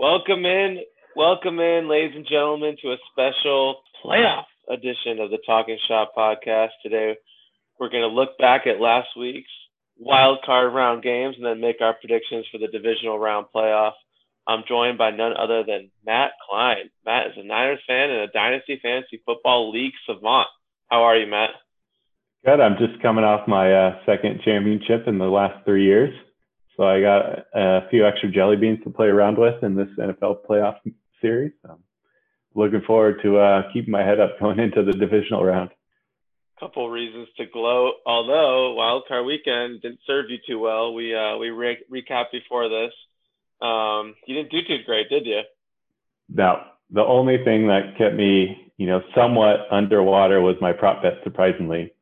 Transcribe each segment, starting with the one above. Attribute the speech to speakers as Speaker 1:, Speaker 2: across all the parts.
Speaker 1: Welcome in, welcome in, ladies and gentlemen, to a special playoff edition of the Talking Shop podcast. Today, we're going to look back at last week's wild card round games and then make our predictions for the divisional round playoff. I'm joined by none other than Matt Klein. Matt is a Niners fan and a Dynasty Fantasy Football League savant. How are you, Matt?
Speaker 2: Good. I'm just coming off my uh, second championship in the last three years. So I got a few extra jelly beans to play around with in this NFL playoff series. Looking forward to uh, keeping my head up going into the divisional round.
Speaker 1: Couple reasons to gloat. Although Wild Card Weekend didn't serve you too well, we uh, we re- recapped before this. Um, you didn't do too great, did you?
Speaker 2: No. The only thing that kept me, you know, somewhat underwater was my prop bet. Surprisingly,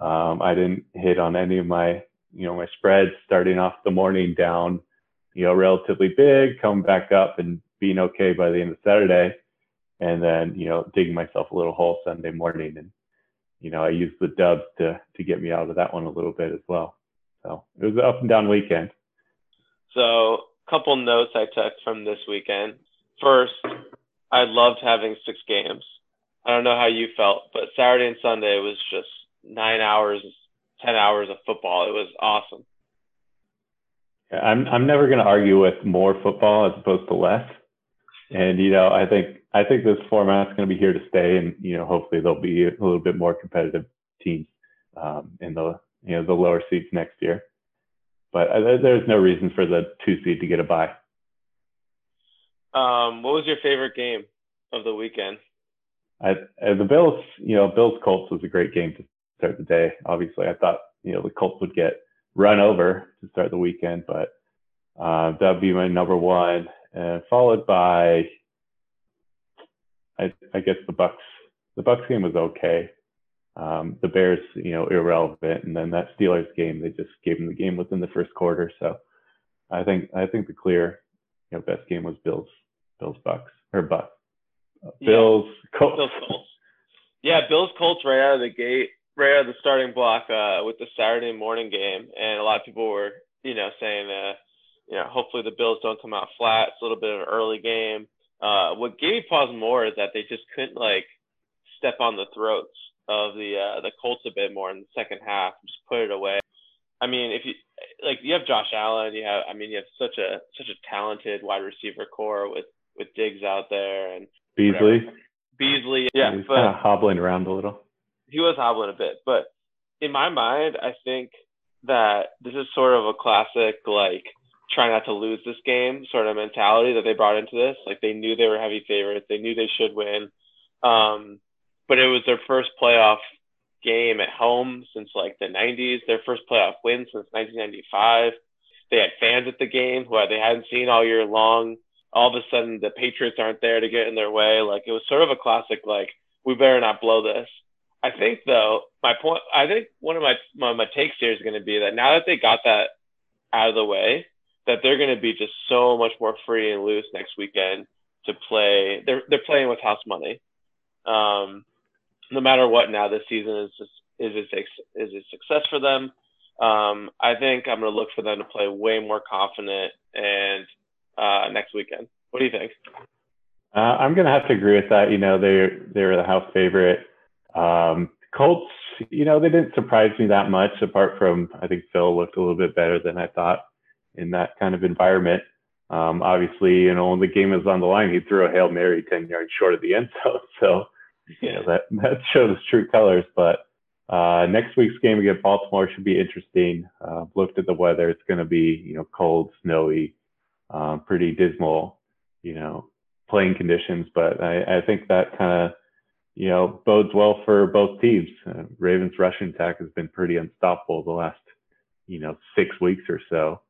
Speaker 2: um, I didn't hit on any of my you know, my spreads starting off the morning down, you know, relatively big, coming back up and being okay by the end of Saturday. And then, you know, digging myself a little hole Sunday morning. And, you know, I used the dubs to, to get me out of that one a little bit as well. So it was an up and down weekend.
Speaker 1: So a couple notes I took from this weekend. First, I loved having six games. I don't know how you felt, but Saturday and Sunday was just nine hours 10 hours of football. It was awesome.
Speaker 2: I'm I'm never going to argue with more football as opposed to less. And you know, I think I think this format's going to be here to stay, and you know, hopefully there'll be a little bit more competitive teams um, in the you know the lower seats next year. But uh, there's no reason for the two seed to get a bye.
Speaker 1: Um, what was your favorite game of the weekend?
Speaker 2: I, uh, the Bills, you know, Bills Colts was a great game to start the day. Obviously, I thought you know the Colts would get run over to start the weekend, but uh, that'd be my number one, and followed by I, I guess the Bucs. The Bucs game was okay. Um, the Bears, you know, irrelevant, and then that Steelers game, they just gave them the game within the first quarter. So I think I think the clear, you know, best game was Bills, Bills Bucs or Bucs, Bills
Speaker 1: yeah. Colts. Bills Colts. Yeah, Bills Colts right out of the gate right out of the starting block uh, with the Saturday morning game, and a lot of people were, you know, saying, uh, you know, hopefully the Bills don't come out flat. It's a little bit of an early game. Uh, what gave me pause more is that they just couldn't like step on the throats of the uh, the Colts a bit more in the second half, just put it away. I mean, if you like, you have Josh Allen, you have, I mean, you have such a such a talented wide receiver core with with Diggs out there and
Speaker 2: Beasley.
Speaker 1: Whatever. Beasley, yeah,
Speaker 2: he's but, kind of hobbling around a little
Speaker 1: he was hobbling a bit, but in my mind, I think that this is sort of a classic like try not to lose this game sort of mentality that they brought into this. Like they knew they were heavy favorites, they knew they should win, um, but it was their first playoff game at home since like the 90s, their first playoff win since 1995. They had fans at the game who they hadn't seen all year long. All of a sudden, the Patriots aren't there to get in their way. Like it was sort of a classic, like we better not blow this. I think though, my point, I think one of my, my, my takes here is going to be that now that they got that out of the way, that they're going to be just so much more free and loose next weekend to play. They're, they're playing with house money. Um, no matter what now this season is just, is a, is a success for them. Um, I think I'm going to look for them to play way more confident and uh, next weekend. What do you think?
Speaker 2: Uh, I'm going to have to agree with that. You know, they're they're the house favorite. Um, Colts, you know, they didn't surprise me that much, apart from I think Phil looked a little bit better than I thought in that kind of environment. Um, obviously, you know, when the game was on the line, he threw a hail mary ten yards short of the end zone, so you know that that shows true colors. But uh, next week's game against Baltimore should be interesting. Uh, looked at the weather; it's going to be you know cold, snowy, um, pretty dismal, you know, playing conditions. But I, I think that kind of you know, bodes well for both teams. Uh, Ravens rushing attack has been pretty unstoppable the last, you know, six weeks or so.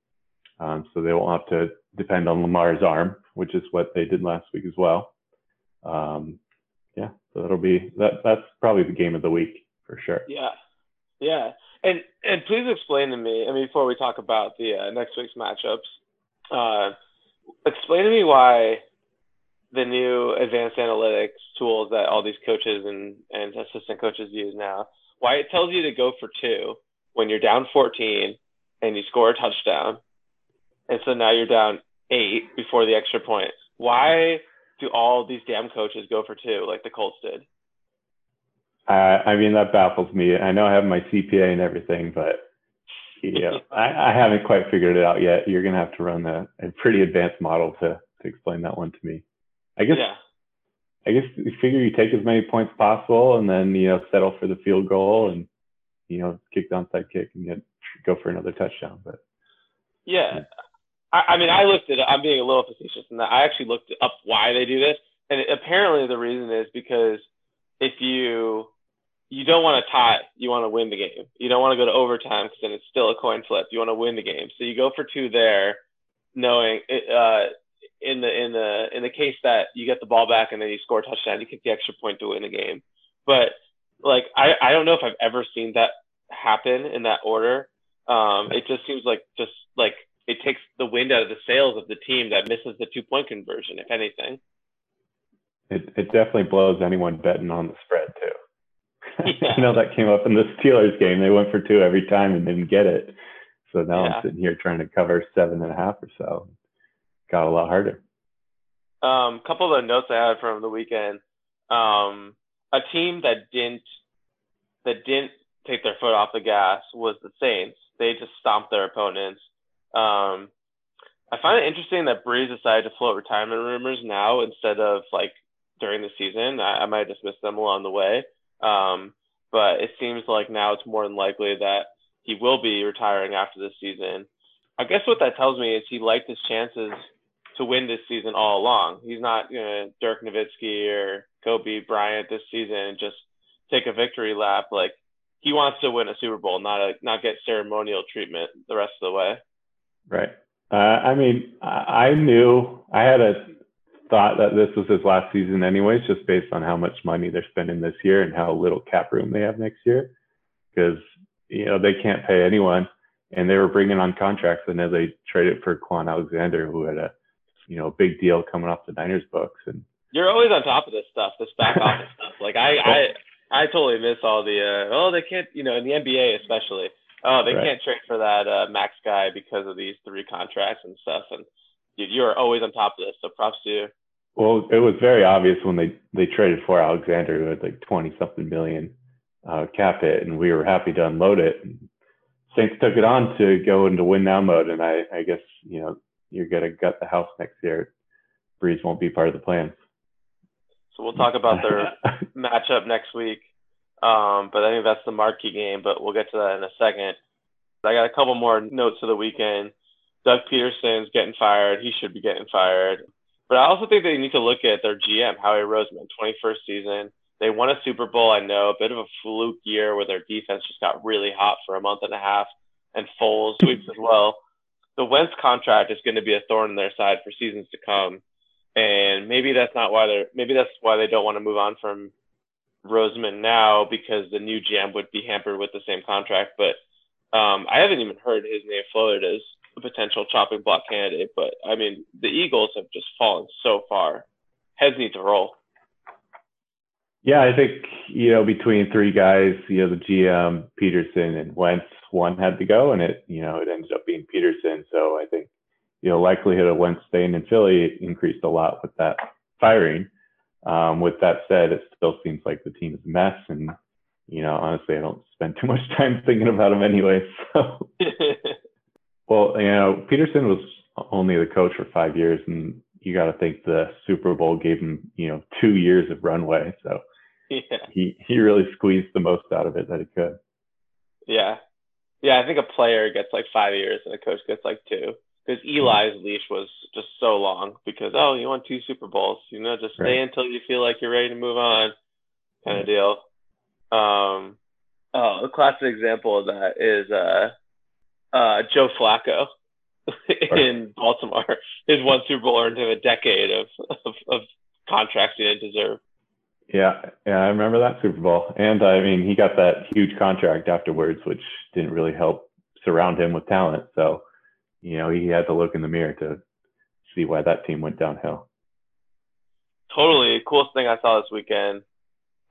Speaker 2: Um, so they won't have to depend on Lamar's arm, which is what they did last week as well. Um, yeah, so that'll be that. That's probably the game of the week for sure.
Speaker 1: Yeah, yeah, and and please explain to me. I mean, before we talk about the uh, next week's matchups, uh, explain to me why the new advanced analytics tools that all these coaches and, and assistant coaches use now, why it tells you to go for two when you're down 14 and you score a touchdown. And so now you're down eight before the extra point. why do all these damn coaches go for two like the Colts did?
Speaker 2: Uh, I mean, that baffles me. I know I have my CPA and everything, but yeah, I, I haven't quite figured it out yet. You're gonna have to run a, a pretty advanced model to to explain that one to me. I guess.
Speaker 1: Yeah.
Speaker 2: I guess you figure you take as many points possible, and then you know settle for the field goal, and you know kick the onside kick and get go for another touchdown. But
Speaker 1: yeah, I, I mean, I looked at it. I'm being a little facetious in that I actually looked up why they do this, and it, apparently the reason is because if you you don't want to tie, you want to win the game. You don't want to go to overtime because then it's still a coin flip. You want to win the game, so you go for two there, knowing uh, in the in the in the case that you get the ball back and then you score a touchdown, you kick the extra point to win the game. But like I I don't know if I've ever seen that happen in that order. Um, it just seems like just like it takes the wind out of the sails of the team that misses the two point conversion, if anything.
Speaker 2: It it definitely blows anyone betting on the spread too.
Speaker 1: Yeah.
Speaker 2: I know that came up in the Steelers game. They went for two every time and didn't get it. So now
Speaker 1: Yeah.
Speaker 2: I'm sitting here trying to cover seven and a half or so. Got a lot harder.
Speaker 1: Um, a couple of notes I had from the weekend. Um, a team that didn't that didn't take their foot off the gas was the Saints. They just stomped their opponents. Um, I find it interesting that Brees decided to float retirement rumors now instead of like during the season. I, I might dismiss them along the way. Um, but it seems like now it's more than likely that he will be retiring after this season. I guess what that tells me is he liked his chances to win this season all along. He's not going to Dirk Nowitzki or Kobe Bryant this season and just take a victory lap. Like he wants to win a Super Bowl, not a not get ceremonial treatment the rest of the way.
Speaker 2: Right. Uh, I mean, I, knew I had a thought that this was his last season anyways, just based on how much money they're spending this year and how little cap room they have next year. Because, you know, they can't pay anyone and they were bringing on contracts. And know they traded for Kwon Alexander, who had a, you know, a big deal coming off the Niners books. And
Speaker 1: You're always on top of this stuff, this back office stuff. Like I, I, I totally miss all the. Uh, oh, they can't. You know, in the NBA especially. Oh, they
Speaker 2: Right.
Speaker 1: can't trade for that uh, max guy because of these three contracts and stuff. And dude, you are always on top of this. So props to you.
Speaker 2: Well, it was very obvious when they they traded for Alexander, who had like twenty something million uh, cap hit, and we were happy to unload it. And Saints took it on to go into win now mode, and I I guess you know you're gonna gut the house next year. Brees won't be part of the plan.
Speaker 1: So we'll talk about their matchup next week. Um, but I think that's the marquee game, but we'll get to that in a second. I got a couple more notes of the weekend. Doug Pederson's getting fired. He should be getting fired. But I also think they need to look at their GM, Howie Roseman, 21st season. They won a Super Bowl, I know, a bit of a fluke year where their defense just got really hot for a month and a half, and Foles sweeps as well. The Wentz contract is going to be a thorn in their side for seasons to come, and maybe that's not why they're maybe that's why they don't want to move on from Roseman now because the new GM would be hampered with the same contract. But um, I haven't even heard his name floated as a potential chopping block candidate. But I mean, the Eagles have just fallen so far. Heads need to roll.
Speaker 2: Yeah, I think you know between three guys, you know the GM Pederson and Wentz, one had to go, and it you know it ended up being Pederson. So I think you know likelihood of Wentz staying in Philly increased a lot with that firing. Um, with that said, it still seems like the team is a mess, and you know honestly, I don't spend too much time thinking about him anyway. So well, you know Pederson was only the coach for five years, and you got to think the Super Bowl gave him you know two years of runway. So
Speaker 1: yeah,
Speaker 2: he he really squeezed the most out of it that he could.
Speaker 1: yeah, yeah. I think a player gets like five years and a coach gets like two. Because Eli's leash was just so long. Because oh, you won two Super Bowls, you know, just stay
Speaker 2: Right.
Speaker 1: until you feel like you're ready to move on, kind of deal. Um, oh, a classic example of that is uh, uh, Joe Flacco in Baltimore. His one Super Bowl earned him a decade of of, of contracts he didn't deserve.
Speaker 2: Yeah, yeah, I remember that Super Bowl, and I mean he got that huge contract afterwards, which didn't really help surround him with talent. So, you know, he had to look in the mirror to see why that team went downhill.
Speaker 1: totally coolest thing I saw this weekend.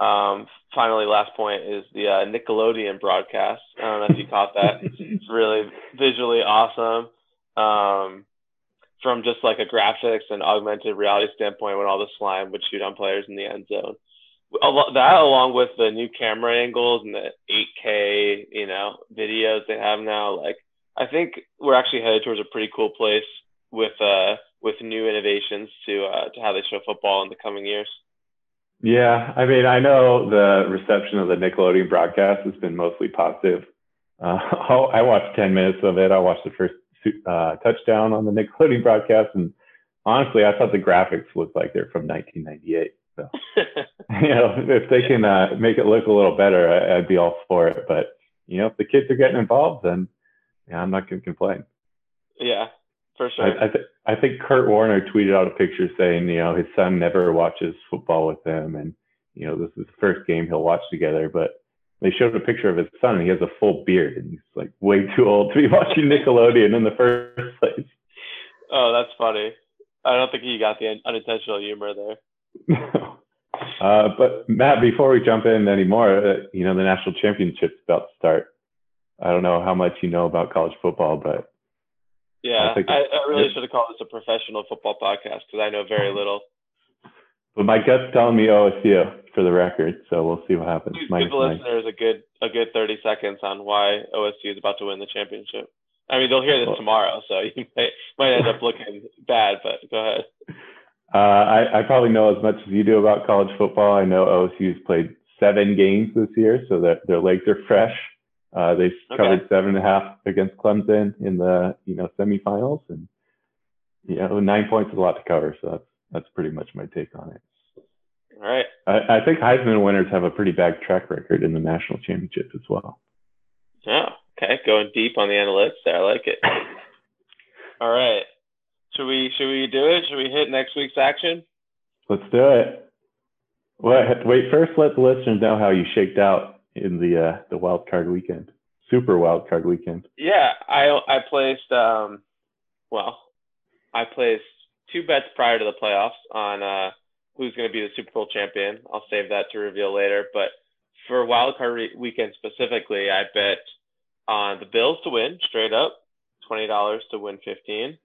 Speaker 1: Um, finally, last point is the uh, Nickelodeon broadcast. I don't know if you caught that. It's really visually awesome. Um, from just like a graphics and augmented reality standpoint when all the slime would shoot on players in the end zone. That along with the new camera angles and the 8K, you know, videos they have now, like I think we're actually headed towards a pretty cool place with uh with new innovations to uh to how they show football in the coming years.
Speaker 2: Yeah, I mean, I know the reception of the Nickelodeon broadcast has been mostly positive. Uh, I watched 10 minutes of it. I watched the first uh, touchdown on the Nickelodeon broadcast, and honestly, I thought the graphics looked like they're from 1998. So, you know, if they can uh, make it look a little better, I, would be all for it. But you know, if the kids are getting involved, then yeah, I'm not going to complain.
Speaker 1: Yeah, for sure.
Speaker 2: I, I, th- I think Kurt Warner tweeted out a picture saying, you know, his son never watches football with him, and you know, this is the first game he'll watch together. But they showed a picture of his son, and he has a full beard, and he's like way too old to be watching Nickelodeon in the first place.
Speaker 1: Oh, that's funny. I don't think he got the unintentional humor there.
Speaker 2: uh, but Matt, before we jump in anymore, uh, you know, the national championship's about to start. I don't know how much you know about college football, but
Speaker 1: yeah, I, I, I really should have called this a professional football podcast because I know very little.
Speaker 2: But my gut's telling me OSU for the record, so we'll see what happens.
Speaker 1: Give the listeners a good a good thirty seconds on why OSU is about to win the championship. I mean, they'll hear this tomorrow, so you might, might end up looking bad. But go ahead.
Speaker 2: Uh, I, I probably know as much as you do about college football. I know OSU's played seven games this year, so that their legs are fresh. Uh, they okay. covered seven and a half against Clemson in the you know semifinals, and you know nine points is a lot to cover. So that's that's pretty much my take on it.
Speaker 1: All right.
Speaker 2: I, I think Heisman winners have a pretty bad track record in the national championship as well.
Speaker 1: Yeah. Okay. Going deep on the analytics there. I like it. All right. Should we should we do it? Should we hit next week's action?
Speaker 2: Let's do it. Wait, wait first let the listeners know how you shaked out in the uh, the wild card weekend, super wild card weekend.
Speaker 1: Yeah, I I placed um, well, I placed two bets prior to the playoffs on uh, who's going to be the Super Bowl champion. I'll save that to reveal later. But for wild card re- weekend specifically, I bet on the Bills to win straight up, twenty dollars to win fifteen.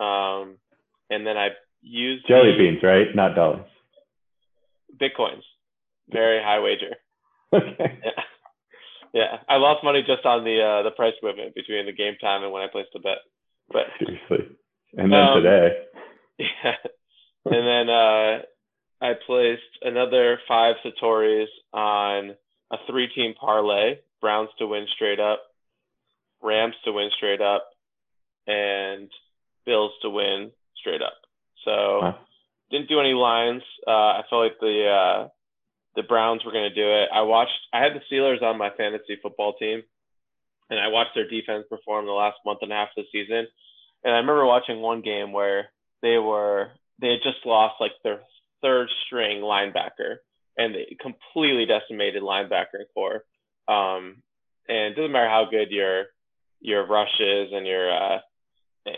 Speaker 1: Um, and then I used
Speaker 2: jelly the, beans, right? Not dollars.
Speaker 1: Bitcoins, very high wager.
Speaker 2: Okay.
Speaker 1: Yeah. Yeah, I lost money just on the uh, the price movement between the game time and when I placed the bet. But
Speaker 2: seriously, and then um, today.
Speaker 1: Yeah, and then uh, I placed another five satoshis on a three-team parlay: Browns to win straight up, Rams to win straight up, and Bills to win straight up. So didn't do any lines. Uh, I felt like the uh, the Browns were going to do it. I watched. I had the Steelers on my fantasy football team, and I watched their defense perform the last month and a half of the season. And I remember watching one game where they were they had just lost like their third string linebacker, and they completely decimated linebacker core. Um, and it doesn't matter how good your your rushes and your uh,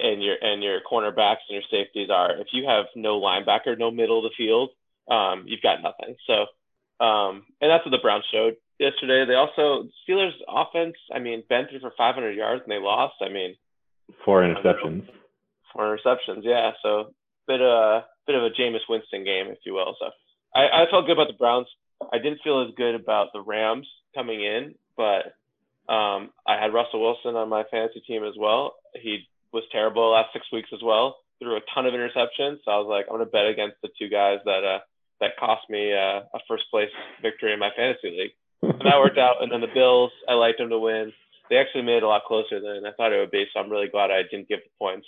Speaker 1: and your and your cornerbacks and your safeties are. If you have no linebacker, no middle of the field, um, you've got nothing. So, um, and that's what the Browns showed yesterday. They also Steelers offense. I mean, Ben threw for 500 yards and they lost. I mean,
Speaker 2: four interceptions.
Speaker 1: Four interceptions. Yeah. So bit a bit of a Jameis Winston game, if you will. So I, I felt good about the Browns. I didn't feel as good about the Rams coming in, but um, I had Russell Wilson on my fantasy team as well. He was terrible the last six weeks as well. Threw a ton of interceptions. So I was like, I'm gonna bet against the two guys that uh, that cost me uh, a first place victory in my fantasy league. And that worked out. And then the Bills, I liked them to win. They actually made it a lot closer than I thought it would be. So I'm really glad I didn't give the points.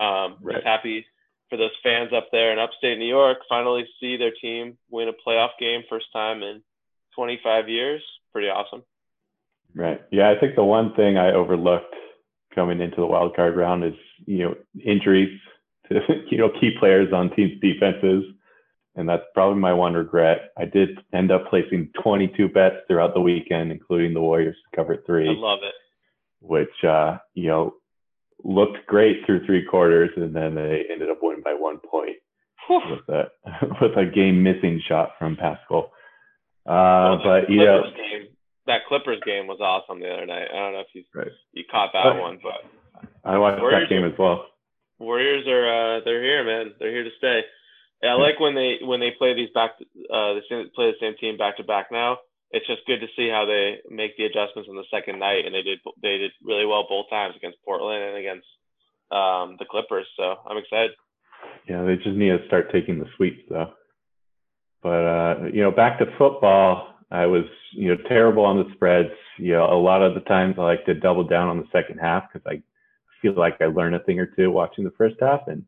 Speaker 1: Um, right. Just happy for those fans up there in upstate New York finally see their team win a playoff game first time in 25 years. Pretty awesome.
Speaker 2: Right. Yeah, I think the one thing I overlooked coming into the wild card round is you know injuries to you know key players on teams' defenses, and that's probably my one regret. I did end up placing 22 bets throughout the weekend, including the Warriors to cover three.
Speaker 1: I love it.
Speaker 2: Which uh, you know looked great through three quarters, and then they ended up winning by one point with a with a game missing shot from Pascal. Uh, well, but you know,
Speaker 1: game, that Clippers game was awesome the other night. I don't know if you right. you caught that one, but
Speaker 2: I watched Warriors that game as well.
Speaker 1: Warriors are uh, they're here, man. They're here to stay. Yeah, I like when they when they play these back uh they play the same team back to back now. It's just good to see how they make the adjustments on the second night, and they did they did really well both times against Portland and against um, the Clippers. So I'm excited.
Speaker 2: Yeah, they just need to start taking the sweeps though. But uh, you know, back to football. I was, you know, terrible on the spreads. You know, a lot of the times I like to double down on the second half because I feel like I learned a thing or two watching the first half, and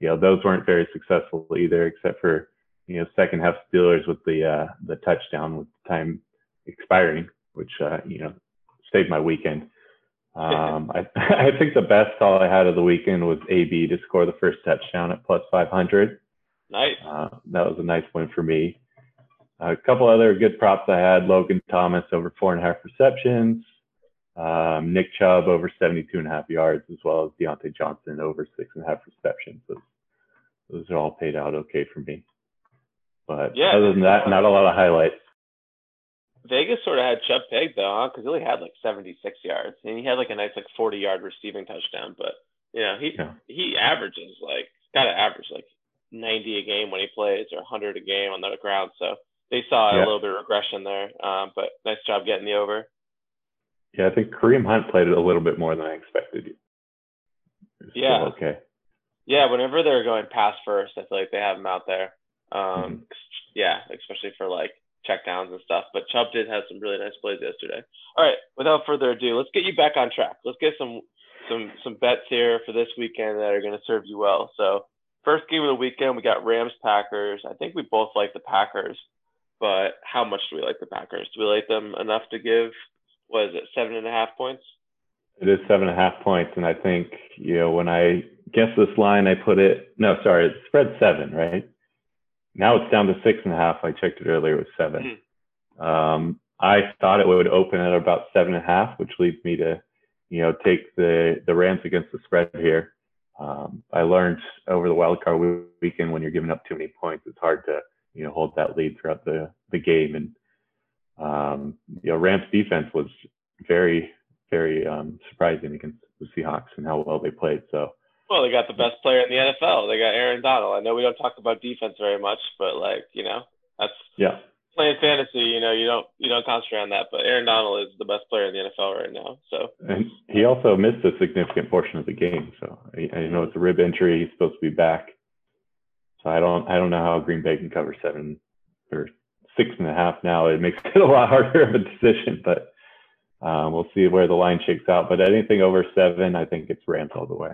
Speaker 2: you know, those weren't very successful either, except for you know, second half Steelers with the uh, the touchdown with time expiring, which uh, you know saved my weekend. Um, I, I think the best call I had of the weekend was AB to score the first touchdown at plus 500.
Speaker 1: Nice.
Speaker 2: Uh, that was a nice win for me. A couple other good props I had Logan Thomas over four and a half receptions, um, Nick Chubb over 72 and a half yards, as well as Diontae Johnson over six and a half receptions. Those, those are all paid out okay for me. But yeah, other than that, not a lot of highlights.
Speaker 1: Vegas sort of had Chubb pegged though, huh? Because he only had like 76 yards, and he had like a nice like 40 yard receiving touchdown. But you know, he yeah. he averages like got to average like 90 a game when he plays, or 100 a game on the ground. So they saw yeah. a little bit of regression there. Um, but nice job getting the over.
Speaker 2: Yeah, I think Kareem Hunt played it a little bit more than I expected.
Speaker 1: Yeah.
Speaker 2: Okay.
Speaker 1: Yeah, whenever they're going pass first, I feel like they have him out there. Um, mm-hmm. Yeah, especially for like checkdowns and stuff. But Chubb did have some really nice plays yesterday. All right, without further ado, let's get you back on track. Let's get some some some bets here for this weekend that are going to serve you well. So first game of the weekend, we got Rams Packers. I think we both like the Packers, but how much do we like the Packers? Do we like them enough to give? What is it, seven and a half points?
Speaker 2: It is seven and a half points, and I think you know when I guess this line, I put it. No, sorry, it spread seven, right? Now it's down to six and a half. I checked it earlier; it was 7 mm-hmm. um, I thought it would open at about seven and a half, which leads me to, you know, take the the Rams against the spread here. Um, I learned over the wild card weekend when you're giving up too many points, it's hard to you know hold that lead throughout the the game. And um, you know, Rams defense was very very um, surprising against the Seahawks and how well they played. So
Speaker 1: well, they got the best player in the NFL. They got Aaron Donald. I know we don't talk about defense very much, but like you know, that's
Speaker 2: yeah.
Speaker 1: Playing fantasy, you know, you don't you don't concentrate on that, but Aaron Donald is the best player in the NFL right now. So
Speaker 2: and he also missed a significant portion of the game. So I, I know it's a rib injury. He's supposed to be back. So I don't I don't know how Green Bay can cover seven or six and a half now. It makes it a lot harder of a decision, but um, we'll see where the line shakes out. But anything over seven, I think it's Rams all the way.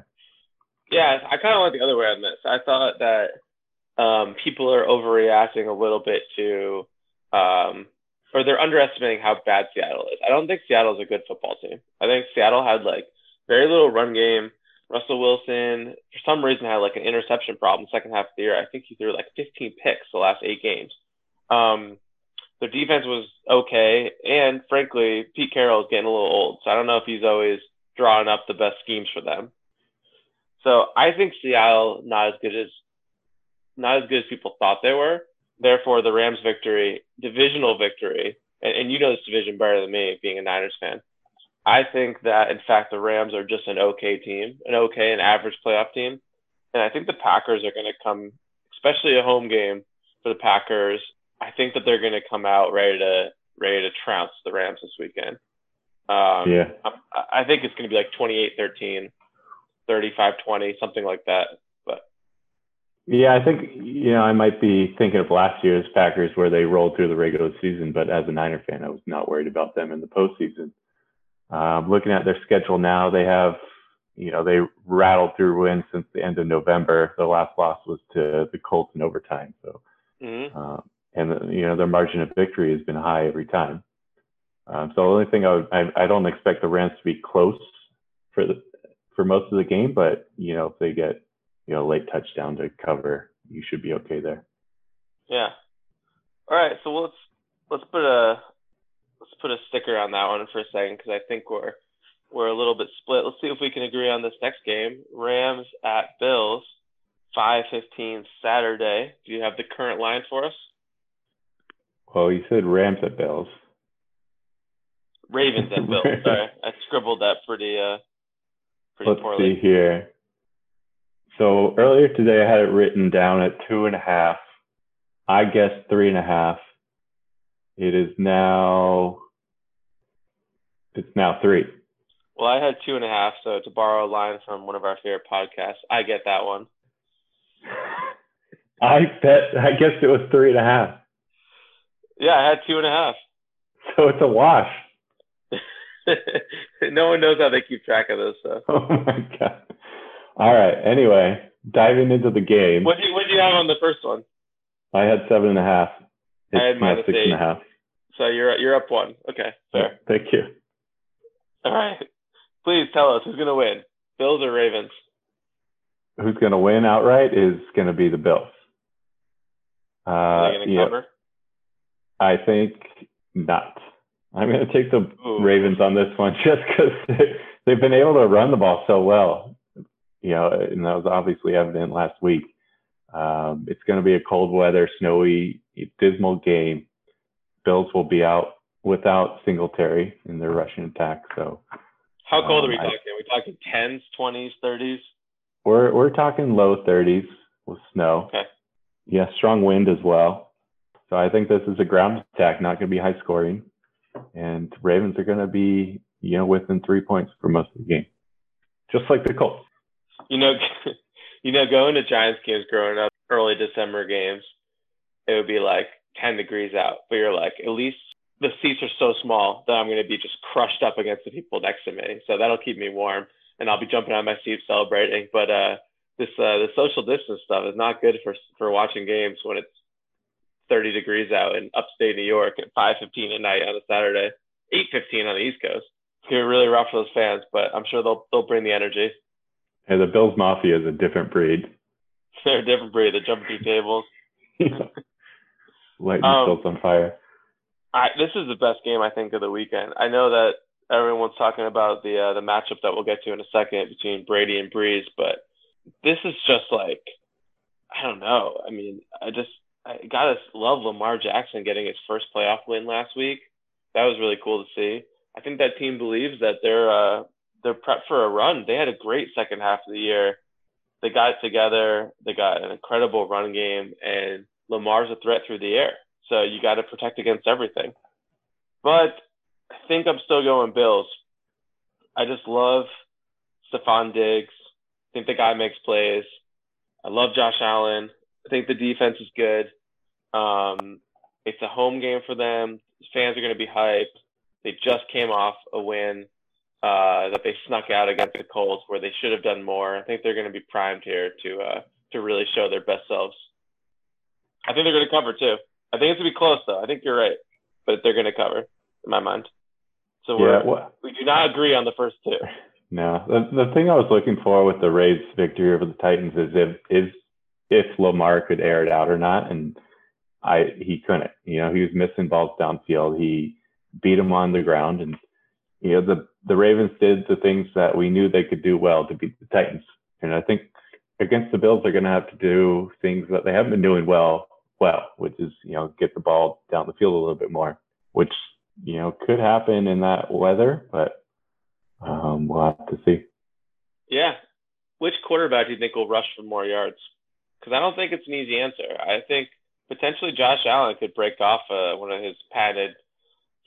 Speaker 1: Yeah, I kind of went the other way on this. I thought that um, people are overreacting a little bit to, um, or they're underestimating how bad Seattle is. I don't think Seattle is a good football team. I think Seattle had like very little run game. Russell Wilson, for some reason, had like an interception problem second half of the year. I think he threw like 15 picks the last eight games. Um, their defense was okay, and frankly, Pete Carroll is getting a little old, so I don't know if he's always drawing up the best schemes for them. So I think Seattle not as good as not as good as people thought they were. Therefore, the Rams' victory, divisional victory, and, and you know this division better than me, being a Niners fan. I think that in fact the Rams are just an okay team, an okay, and average playoff team, and I think the Packers are going to come, especially a home game for the Packers. I think that they're going to come out ready to ready to trounce the Rams this weekend. Um,
Speaker 2: yeah,
Speaker 1: I, I think it's going to be like 28-13 35 20, something like that. But
Speaker 2: yeah, I think, you know, I might be thinking of last year's Packers where they rolled through the regular season, but as a Niner fan, I was not worried about them in the postseason. Um, looking at their schedule now, they have, you know, they rattled through wins since the end of November. The last loss was to the Colts in overtime. So, mm-hmm. uh, and you know, their margin of victory has been high every time. Um, so the only thing I, would, I, I don't expect the Rams to be close for the for most of the game, but you know, if they get you know late touchdown to cover, you should be okay there.
Speaker 1: Yeah. All right, so let's let's put a let's put a sticker on that one for a second because I think we're we're a little bit split. Let's see if we can agree on this next game. Rams at Bills, five fifteen Saturday. Do you have the current line for us?
Speaker 2: Well, you said Rams at Bills.
Speaker 1: Ravens at Bills. Sorry, I scribbled that pretty uh
Speaker 2: Let's poorly. see here. So earlier today, I had it written down at two and a half. I guessed three and a half. It is now. It's now three.
Speaker 1: Well, I had two and a half, so to borrow a line from one of our favorite podcasts, I get that one.
Speaker 2: I bet. I guess it was three and a half.
Speaker 1: Yeah, I had two and a half.
Speaker 2: So it's a wash.
Speaker 1: no one knows how they keep track of this stuff.
Speaker 2: Oh my god. All right. Anyway, diving into the game.
Speaker 1: What do you you have on the first one?
Speaker 2: I had seven and a half. It's
Speaker 1: I had minus
Speaker 2: six
Speaker 1: eight.
Speaker 2: and a half.
Speaker 1: So you're you're up one. Okay, fair.
Speaker 2: Thank you.
Speaker 1: All right. Please tell us who's gonna win, Bills or Ravens?
Speaker 2: Who's going to win outright is going to be the Bills.
Speaker 1: Are
Speaker 2: Uh, yeah,
Speaker 1: cover?
Speaker 2: I think not. I'm going to take the
Speaker 1: Ooh.
Speaker 2: Ravens on this one just because they've been able to run the ball so well. You know, and that was obviously evident last week. Um, it's going to be a cold weather, snowy, dismal game. Bills will be out without Singletary in their rushing attack. So
Speaker 1: How cold are we
Speaker 2: Um, I-
Speaker 1: talking? Are we talking tens, twenties, thirties?
Speaker 2: we're we're talking low 30s with snow.
Speaker 1: Okay.
Speaker 2: Yeah, strong wind as well. So I think this is a ground attack, not going to be high scoring, and Ravens are going to be you know within three points for most of the game, just like the Colts.
Speaker 1: You know, you know, going to Giants games growing up, early December games, it would be like 10 degrees out, but you're like, at least the seats are so small that I'm going to be just crushed up against the people next to me. So that'll keep me warm and I'll be jumping on my seat celebrating. But, uh, this, uh, the social distance stuff is not good for, for watching games when it's 30 degrees out in upstate New York at 5.15 at night on a Saturday, 8.15 on the East Coast. It's to be really rough for those fans, but I'm sure they'll, they'll bring the energy.
Speaker 2: And the Bills Mafia is a different breed.
Speaker 1: They're a different breed. They're jumping through tables.
Speaker 2: Lighting
Speaker 1: Um,
Speaker 2: themselves on fire.
Speaker 1: I, this is the best game I think of the weekend. I know that everyone's talking about the uh, the matchup that we'll get to in a second between Brady and Brees, but this is just like I don't know. I mean, I just I gotta love Lamar Jackson getting his first playoff win last week. That was really cool to see. I think that team believes that they're uh, they're prepped for a run. They had a great second half of the year. They got it together. They got an incredible run game, and Lamar's a threat through the air. So you got to protect against everything. But I think I'm still going Bills. I just love Stefon Diggs. I think the guy makes plays. I love Josh Allen. I think the defense is good. Um, it's a home game for them. Fans are going to be hyped. They just came off a win uh, that they snuck out against the Colts, where they should have done more. I think they're going to be primed here to uh, to really show their best selves. I think they're going to cover too. I think it's going to be close though. I think you're right, but they're going to cover in my mind. So we're,
Speaker 2: Yeah, well,
Speaker 1: we do not agree on the first two.
Speaker 2: no. The, the thing I was looking for with the Rays' victory over the Titans is if is if Lamar could air it out or not, and I he couldn't. You know, he was missing balls downfield. He beat him on the ground, and you know the the Ravens did the things that we knew they could do well to beat the Titans. And I think against the Bills, they're going to have to do things that they haven't been doing well, well, which is you know get the ball down the field a little bit more, which you know could happen in that weather, but um, we'll have to see.
Speaker 1: Yeah. Which quarterback do you think will rush for more yards? Because I don't think it's an easy answer. I think potentially Josh Allen could break off uh, one of his padded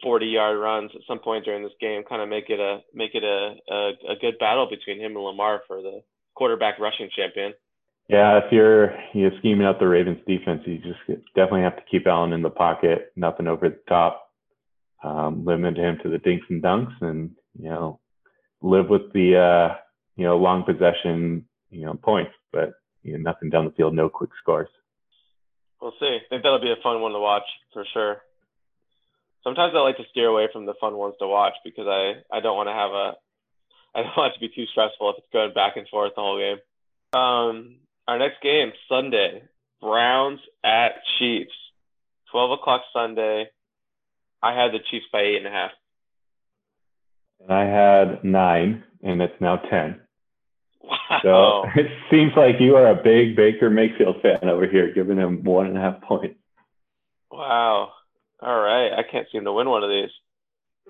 Speaker 1: 40 yard runs at some point during this game, kind of make it a make it a, a a good battle between him and Lamar for the quarterback rushing champion.
Speaker 2: Yeah, if you're you know, scheming up the Ravens defense, you just definitely have to keep Allen in the pocket, nothing over the top, um, limit him to the dinks and dunks, and you know live with the uh, you know long possession you know points, but you know nothing down the field, no quick scores.
Speaker 1: We'll see. I think that'll be a fun one to watch for sure. Sometimes I like to steer away from the fun ones to watch because I, I don't want to have a I don't want it to be too stressful if it's going back and forth the whole game. Um, our next game Sunday, Browns at Chiefs, twelve o'clock Sunday. I had the Chiefs by eight and a half.
Speaker 2: And I had nine, and it's now ten.
Speaker 1: Wow.
Speaker 2: So it seems like you are a big Baker Mayfield fan over here, giving him one and a half points.
Speaker 1: Wow. All right. I can't seem to win one of these.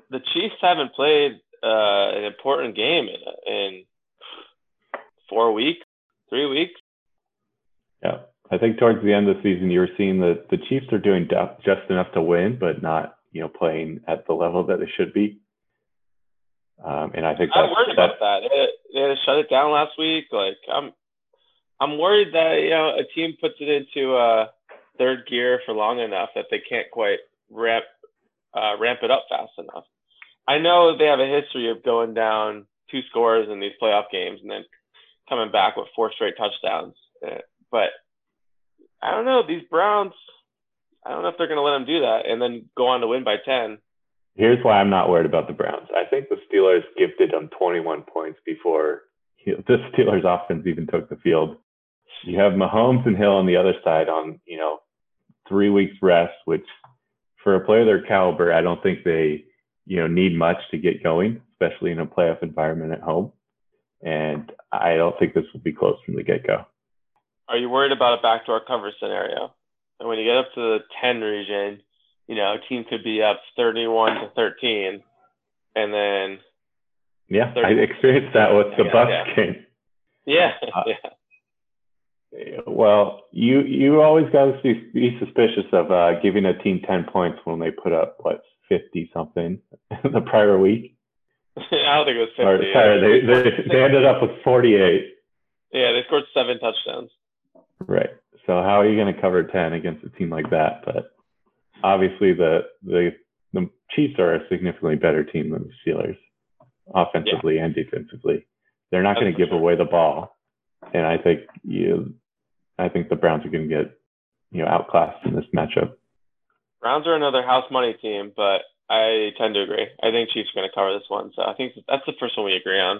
Speaker 1: The Chiefs haven't played uh, an important game in, in four weeks. three weeks.
Speaker 2: Yeah, I think towards the end of the season, you were seeing that the Chiefs are doing just enough to win, but not you know playing at the level that they should be. Um, and I think
Speaker 1: I'm worried about that. They, they had to shut it down last week. Like I'm, I'm worried that you know a team puts it into uh, third gear for long enough that they can't quite ramp uh, ramp it up fast enough. I know they have a history of going down two scores in these playoff games and then coming back with four straight touchdowns. Uh, but I don't know these Browns. I don't know if they're going to let them do that and then go on to win by ten.
Speaker 2: Here's why I'm not worried about the Browns. I think the Steelers gifted them 21 points before this Steelers offense even took the field. You have Mahomes and Hill on the other side on, you know, three weeks rest, which for a player their caliber, I don't think they, you know, need much to get going, especially in a playoff environment at home. And I don't think this will be close from the get go.
Speaker 1: Are you worried about a backdoor cover scenario? And when you get up to the 10 region, you know, a team could be up 31 to 13 and then
Speaker 2: yeah, I experienced that with the Bucs
Speaker 1: yeah.
Speaker 2: game.
Speaker 1: Yeah, uh, yeah.
Speaker 2: Well, you you always got to be, be suspicious of uh, giving a team ten points when they put up what fifty something the prior week.
Speaker 1: I don't think it was fifty.
Speaker 2: Or, sorry, they, they they ended up with forty eight.
Speaker 1: Yeah, they scored seven touchdowns.
Speaker 2: Right. So how are you going to cover ten against a team like that? But obviously, the the the Chiefs are a significantly better team than the Steelers, offensively yeah. and defensively. They're not going to give sure. away the ball and I think you, I think the Browns are going to get you know outclassed in this matchup.
Speaker 1: Browns are another house money team, but I tend to agree. I think Chiefs are going to cover this one, so I think that's the first one we agree on.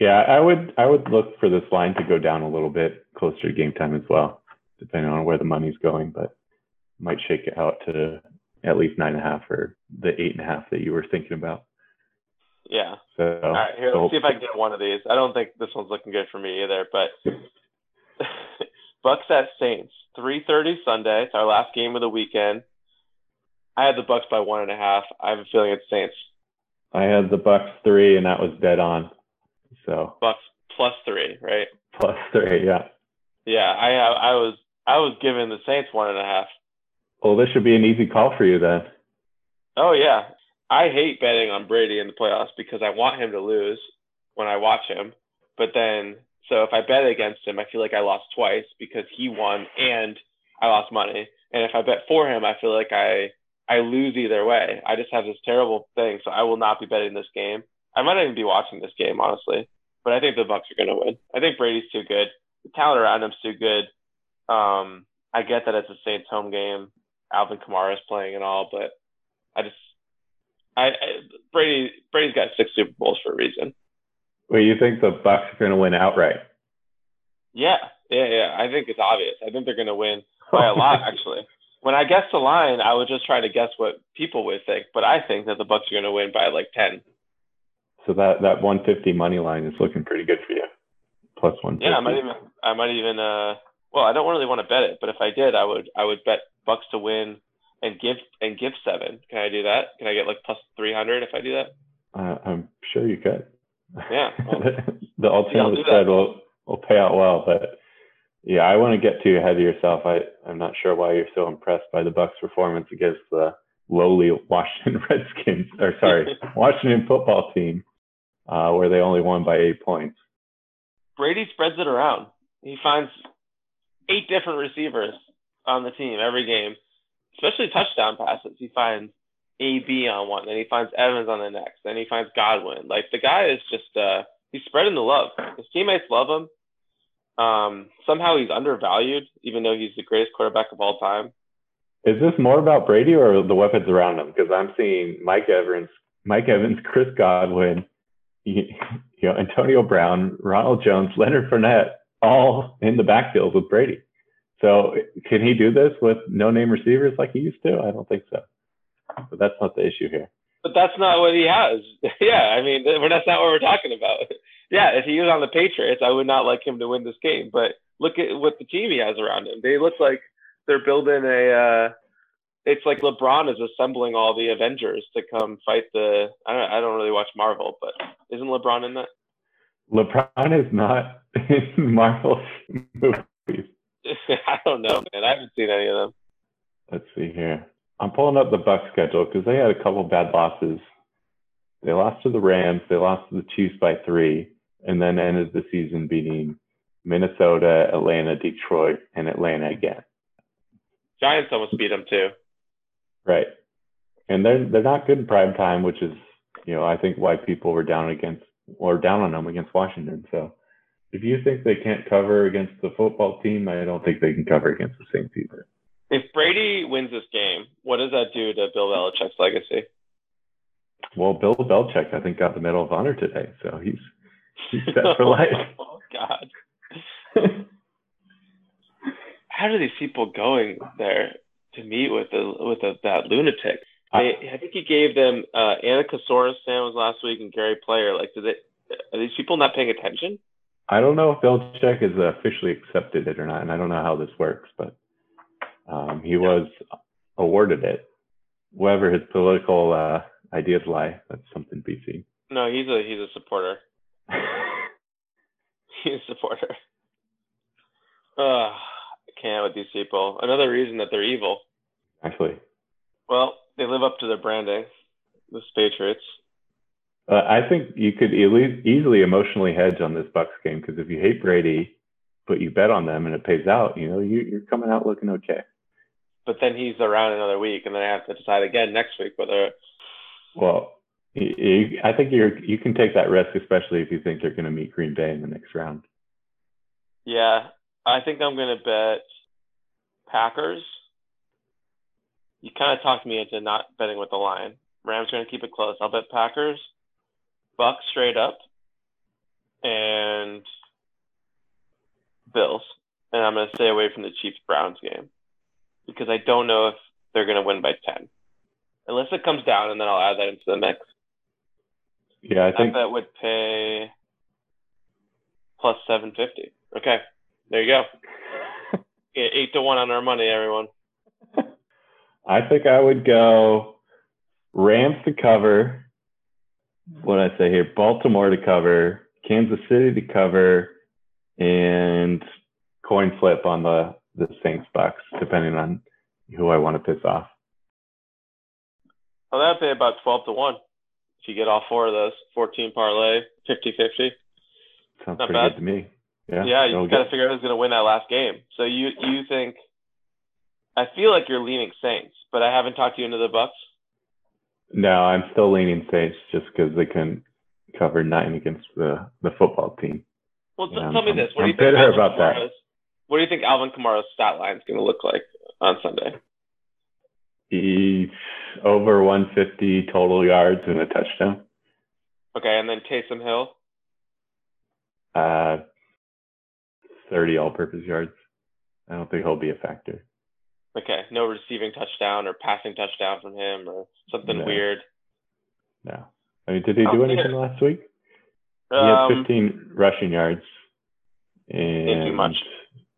Speaker 2: Yeah, I would I would look for this line to go down a little bit closer to game time as well, depending on where the money's going, but might shake it out to at least nine and a half or the eight and a half that you were thinking about.
Speaker 1: Yeah.
Speaker 2: So,
Speaker 1: All right, here, let's see if I can get one of these. I don't think this one's looking good for me either, but Bucs at Saints, 3:30 Sunday. It's our last game of the weekend. I had the Bucs by one and a half. I have a feeling it's Saints.
Speaker 2: I had the Bucs three, and that was dead on. So
Speaker 1: Bucs plus three, right?
Speaker 2: Plus three, yeah.
Speaker 1: Yeah, I I was I was giving the Saints one and a half.
Speaker 2: Well, this should be an easy call for you then.
Speaker 1: Oh yeah, I hate betting on Brady in the playoffs because I want him to lose when I watch him. But then, so if I bet against him, I feel like I lost twice because he won and I lost money. And if I bet for him, I feel like I I lose either way. I just have this terrible thing, so I will not be betting this game. I might even be watching this game honestly, but I think the Bucs are going to win. I think Brady's too good. The talent around him's too good. Um, I get that it's a Saints home game. Alvin Kamara is playing and all, but I just I, I Brady Brady's got six Super Bowls for a reason.
Speaker 2: Well, you think the Bucs are going to win outright?
Speaker 1: Yeah, yeah, yeah. I think it's obvious. I think they're going to win by a lot, actually. When I guess the line, I would just try to guess what people would think, but I think that the Bucs are going to win by like ten.
Speaker 2: So that that 150 money line is looking pretty good for you. Plus one.
Speaker 1: Yeah, I might even I might even uh well, I don't really want to bet it, but if I did, I would I would bet Bucs to win and give and give seven. Can I do that? Can I get like plus three hundred if I do that?
Speaker 2: Uh, I'm sure you could.
Speaker 1: Yeah.
Speaker 2: Well, the alternative spread will will pay out well, but yeah, I want to get too ahead of yourself. I I'm not sure why you're so impressed by the Bucs' performance against the lowly Washington Redskins, or sorry, Washington football team, uh, where they only won by eight points.
Speaker 1: Brady spreads it around. He finds eight different receivers on the team every game especially touchdown passes. He finds AB on one, then he finds Evans on the next, then he finds Godwin. Like the guy is just uh, he's spreading the love. His teammates love him. Um, somehow he's undervalued, even though he's the greatest quarterback of all time.
Speaker 2: Is this more about Brady or the weapons around him? Because I'm seeing Mike Evans, Mike Evans, Chris Godwin, you know, Antonio Brown, Ronald Jones, Leonard Fournette, all in the backfield with Brady. So can he do this with no name receivers like he used to? I don't think so. But that's not the issue here.
Speaker 1: But that's not what he has. yeah, I mean, that's not what we're talking about. yeah, if he was on the Patriots, I would not like him to win this game. But look at what the team he has around him. They look like they're building a. Uh, it's like LeBron is assembling all the Avengers to come fight the. I don't. I don't really watch Marvel, but isn't LeBron in that?
Speaker 2: LeBron is not in Marvel movies.
Speaker 1: I don't know, man. I haven't seen any of them.
Speaker 2: Let's see here. I'm pulling up the Bucs schedule because they had a couple bad losses. They lost to the Rams. They lost to the Chiefs by three, and then ended the season beating Minnesota, Atlanta, Detroit, and Atlanta again.
Speaker 1: Giants almost beat them too.
Speaker 2: Right. And they're they're not good in prime time, which is, you know, I think why people were down against or down on them against Washington. So if you think they can't cover against the football team, I don't think they can cover against the Saints either.
Speaker 1: If Brady wins this game, what does that do to Bill Belichick's legacy?
Speaker 2: Well, Bill Belichick, I think, got the Medal of Honor today, so he's he's set for life.
Speaker 1: oh God. How do these people going there to meet with the with the, that lunatic? They, I think he gave them uh, Anachosaurus sandwich last week and Gary Player. Like, do they? Are these people not paying attention?
Speaker 2: I don't know if Belichick has officially accepted it or not, and I don't know how this works, but um, he was awarded it. Wherever his political uh, ideas lie, that's something BC.
Speaker 1: No, he's a he's a supporter. he's a supporter. Uh, I can't with these people. Another reason that they're evil.
Speaker 2: Actually.
Speaker 1: Well, they live up to their branding, the Patriots.
Speaker 2: Uh, I think you could easily emotionally hedge on this Bucs game because if you hate Brady, but you bet on them and it pays out, you know, you, you're coming out looking okay.
Speaker 1: But then he's around another week, and then I have to decide again next week whether.
Speaker 2: Well, you, I think you're you can take that risk, especially if you think they're going to meet Green Bay in the next round.
Speaker 1: Yeah, I think I'm going to bet Packers. You kind of talked me into not betting with the line. Rams are going to keep it close. I'll bet Packers, Bucs straight up, and Bills. And I'm going to stay away from the Chiefs Browns game because I don't know if they're going to win by 10. Unless it comes down, and then I'll add that into the mix.
Speaker 2: Yeah, I think
Speaker 1: that would pay plus 750. Okay. There you go. Eight to one on our money, everyone.
Speaker 2: I think I would go Rams to cover. What I say here? Baltimore to cover, Kansas City to cover, and coin flip on the the Saints Bucs, depending on who I want to piss off.
Speaker 1: Well, that'd be about twelve to one if you get all four of those. Fourteen parlay, 50-50.
Speaker 2: Sounds Not pretty bad. good to me. Yeah,
Speaker 1: yeah you got to figure out who's going to win that last game. So you you think? I feel like you're leaning Saints, but I haven't talked to you into the Bucs.
Speaker 2: No, I'm still leaning Saints just because they couldn't cover nine against the the football team.
Speaker 1: Well, tell me this: What I'm do you think? about Kamara's, that. What do you think Alvin Kamara's stat line is going to look like on Sunday?
Speaker 2: He's over 150 total yards and a touchdown.
Speaker 1: Okay, and then Taysom Hill.
Speaker 2: Uh, 30 all-purpose yards. I don't think he'll be a factor.
Speaker 1: Okay, no receiving touchdown or passing touchdown from him or something no. weird.
Speaker 2: No. I mean, did he do anything last week? He had 15 um, rushing yards. And
Speaker 1: much.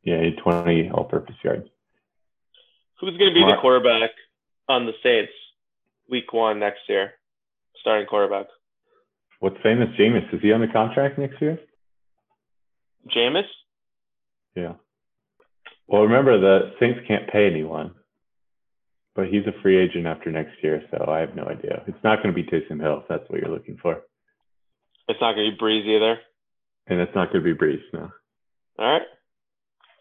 Speaker 2: Yeah, he had 20 all-purpose yards.
Speaker 1: Who's going to be Mark. the quarterback on the Saints week one next year? Starting quarterback.
Speaker 2: What's famous Jameis? Is he on the contract next year?
Speaker 1: Jameis?
Speaker 2: Yeah. Well, remember the Saints can't pay anyone, but he's a free agent after next year, so I have no idea. It's not going to be Taysom Hill if that's what you're looking for.
Speaker 1: It's not going to be Brees either.
Speaker 2: And it's not going to be Brees, no.
Speaker 1: All right.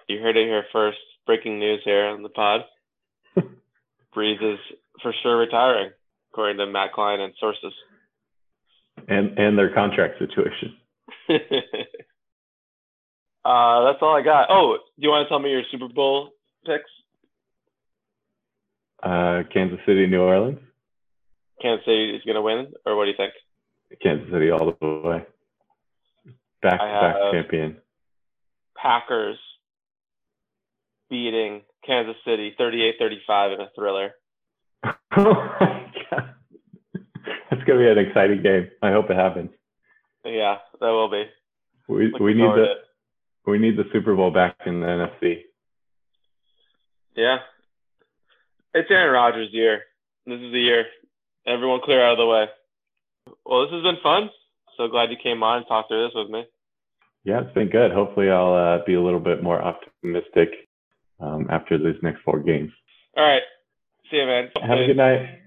Speaker 1: You heard it here first. Breaking news here on the pod. Brees is for sure retiring, according to Matt Klein and sources.
Speaker 2: And and their contract situation.
Speaker 1: Uh, that's all I got. Oh, do you want to tell me your Super Bowl picks?
Speaker 2: Uh, Kansas City, New Orleans.
Speaker 1: Kansas City is going to win, or what do you think?
Speaker 2: Kansas City all the way. Back to back champion.
Speaker 1: Packers beating Kansas City 38-35 in a thriller.
Speaker 2: oh my god. That's going to be an exciting game. I hope it happens.
Speaker 1: Yeah, that will be.
Speaker 2: We we need the we need the Super Bowl back in the NFC.
Speaker 1: Yeah. It's Aaron Rodgers' year. This is the year. Everyone clear out of the way. Well, this has been fun. So glad you came on and talked through this with me.
Speaker 2: Yeah, it's been good. Hopefully, I'll uh, be a little bit more optimistic um, after these next four games.
Speaker 1: All right. See you, man.
Speaker 2: Have a good night.